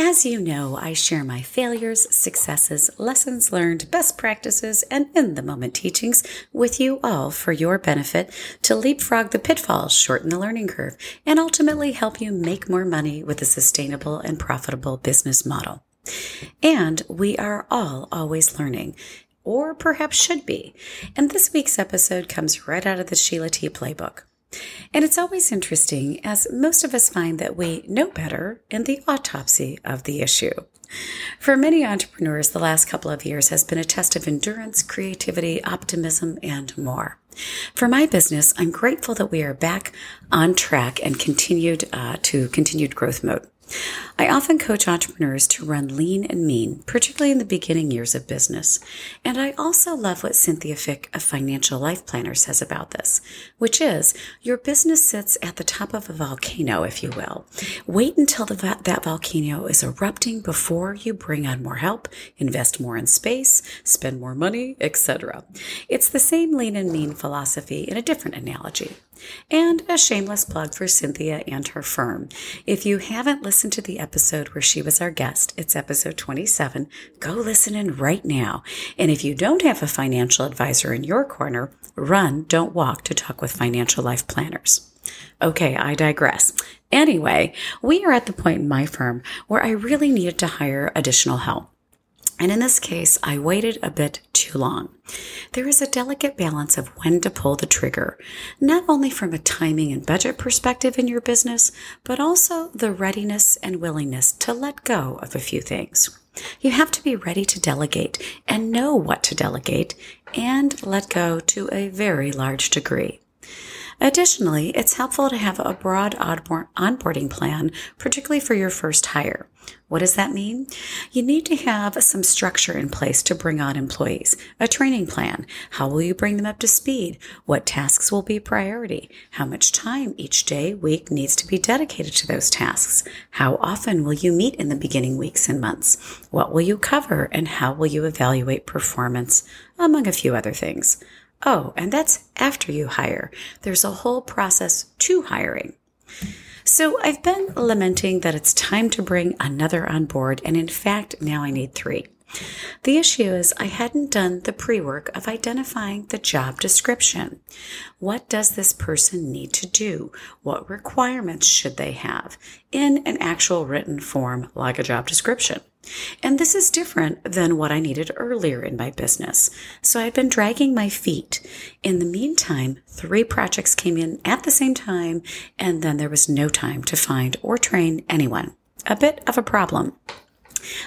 As you know, I share my failures, successes, lessons learned, best practices, and in the moment teachings with you all for your benefit to leapfrog the pitfalls, shorten the learning curve, and ultimately help you make more money with a sustainable and profitable business model. And we are all always learning or perhaps should be. And this week's episode comes right out of the Sheila T playbook. And it's always interesting, as most of us find that we know better in the autopsy of the issue. For many entrepreneurs, the last couple of years has been a test of endurance, creativity, optimism, and more. For my business, I'm grateful that we are back on track and continued uh, to continued growth mode. I often coach entrepreneurs to run lean and mean, particularly in the beginning years of business. And I also love what Cynthia Fick a Financial Life Planner says about this, which is your business sits at the top of a volcano, if you will. Wait until the, that volcano is erupting before you bring on more help, invest more in space, spend more money, etc. It's the same lean and mean philosophy in a different analogy. And a shameless plug for Cynthia and her firm. If you haven't listened to the episode where she was our guest, it's episode 27. Go listen in right now. And if you don't have a financial advisor in your corner, run, don't walk to talk with financial life planners. Okay, I digress. Anyway, we are at the point in my firm where I really needed to hire additional help. And in this case, I waited a bit too long. There is a delicate balance of when to pull the trigger, not only from a timing and budget perspective in your business, but also the readiness and willingness to let go of a few things. You have to be ready to delegate and know what to delegate and let go to a very large degree. Additionally, it's helpful to have a broad onboarding plan, particularly for your first hire. What does that mean? You need to have some structure in place to bring on employees, a training plan. How will you bring them up to speed? What tasks will be priority? How much time each day, week needs to be dedicated to those tasks? How often will you meet in the beginning weeks and months? What will you cover and how will you evaluate performance? Among a few other things. Oh, and that's after you hire. There's a whole process to hiring. So I've been lamenting that it's time to bring another on board, and in fact, now I need three. The issue is I hadn't done the pre work of identifying the job description. What does this person need to do? What requirements should they have in an actual written form like a job description? And this is different than what I needed earlier in my business. So I've been dragging my feet. In the meantime, three projects came in at the same time, and then there was no time to find or train anyone. A bit of a problem.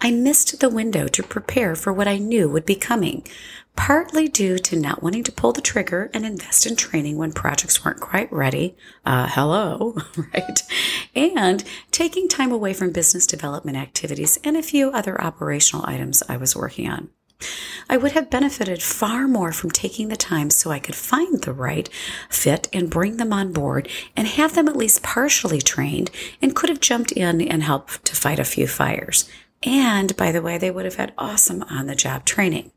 I missed the window to prepare for what I knew would be coming, partly due to not wanting to pull the trigger and invest in training when projects weren't quite ready. Uh, hello, right? And taking time away from business development activities and a few other operational items I was working on. I would have benefited far more from taking the time so I could find the right fit and bring them on board and have them at least partially trained and could have jumped in and helped to fight a few fires. And by the way, they would have had awesome on the job training.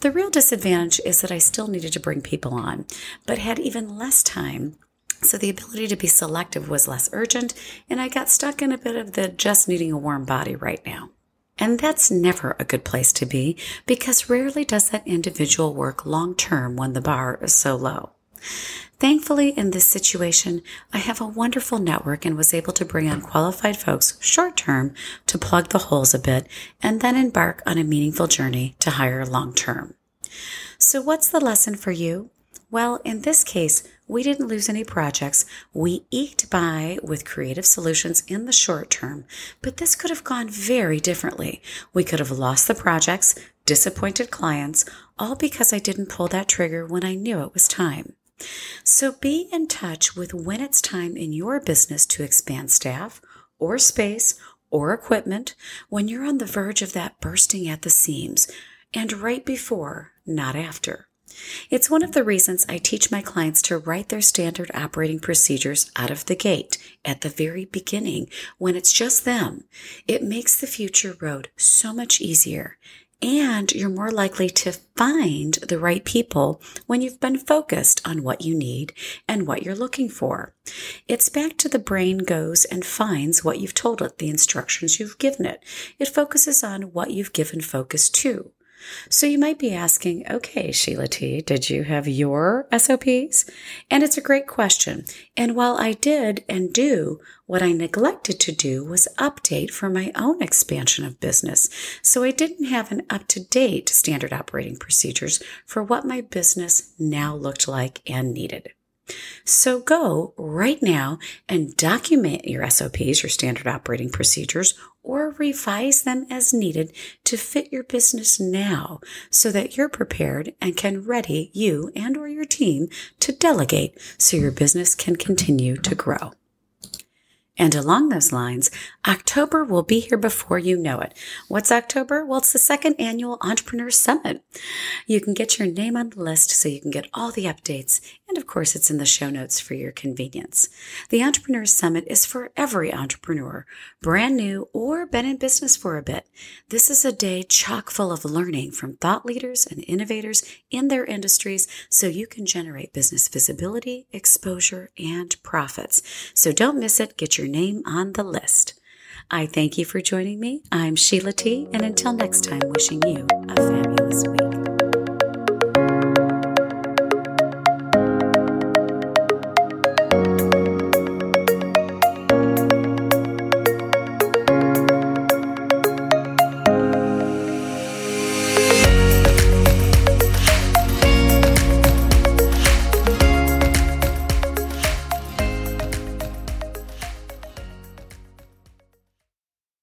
The real disadvantage is that I still needed to bring people on, but had even less time. So the ability to be selective was less urgent, and I got stuck in a bit of the just needing a warm body right now. And that's never a good place to be because rarely does that individual work long term when the bar is so low. Thankfully, in this situation, I have a wonderful network and was able to bring on qualified folks short term to plug the holes a bit and then embark on a meaningful journey to hire long term. So, what's the lesson for you? Well, in this case, we didn't lose any projects. We eked by with creative solutions in the short term, but this could have gone very differently. We could have lost the projects, disappointed clients, all because I didn't pull that trigger when I knew it was time. So be in touch with when it's time in your business to expand staff or space or equipment when you're on the verge of that bursting at the seams, and right before, not after. It's one of the reasons I teach my clients to write their standard operating procedures out of the gate at the very beginning when it's just them. It makes the future road so much easier. And you're more likely to find the right people when you've been focused on what you need and what you're looking for. It's back to the brain goes and finds what you've told it, the instructions you've given it. It focuses on what you've given focus to. So you might be asking, okay, Sheila T., did you have your SOPs? And it's a great question. And while I did and do, what I neglected to do was update for my own expansion of business. So I didn't have an up to date standard operating procedures for what my business now looked like and needed. So go right now and document your SOPs, your standard operating procedures, or revise them as needed to fit your business now so that you're prepared and can ready you and or your team to delegate so your business can continue to grow. And along those lines, October will be here before you know it. What's October? Well, it's the second annual Entrepreneur Summit. You can get your name on the list so you can get all the updates. And of course, it's in the show notes for your convenience. The Entrepreneur Summit is for every entrepreneur, brand new or been in business for a bit. This is a day chock full of learning from thought leaders and innovators in their industries so you can generate business visibility, exposure, and profits. So don't miss it. Get your your name on the list. I thank you for joining me. I'm Sheila T., and until next time, wishing you a.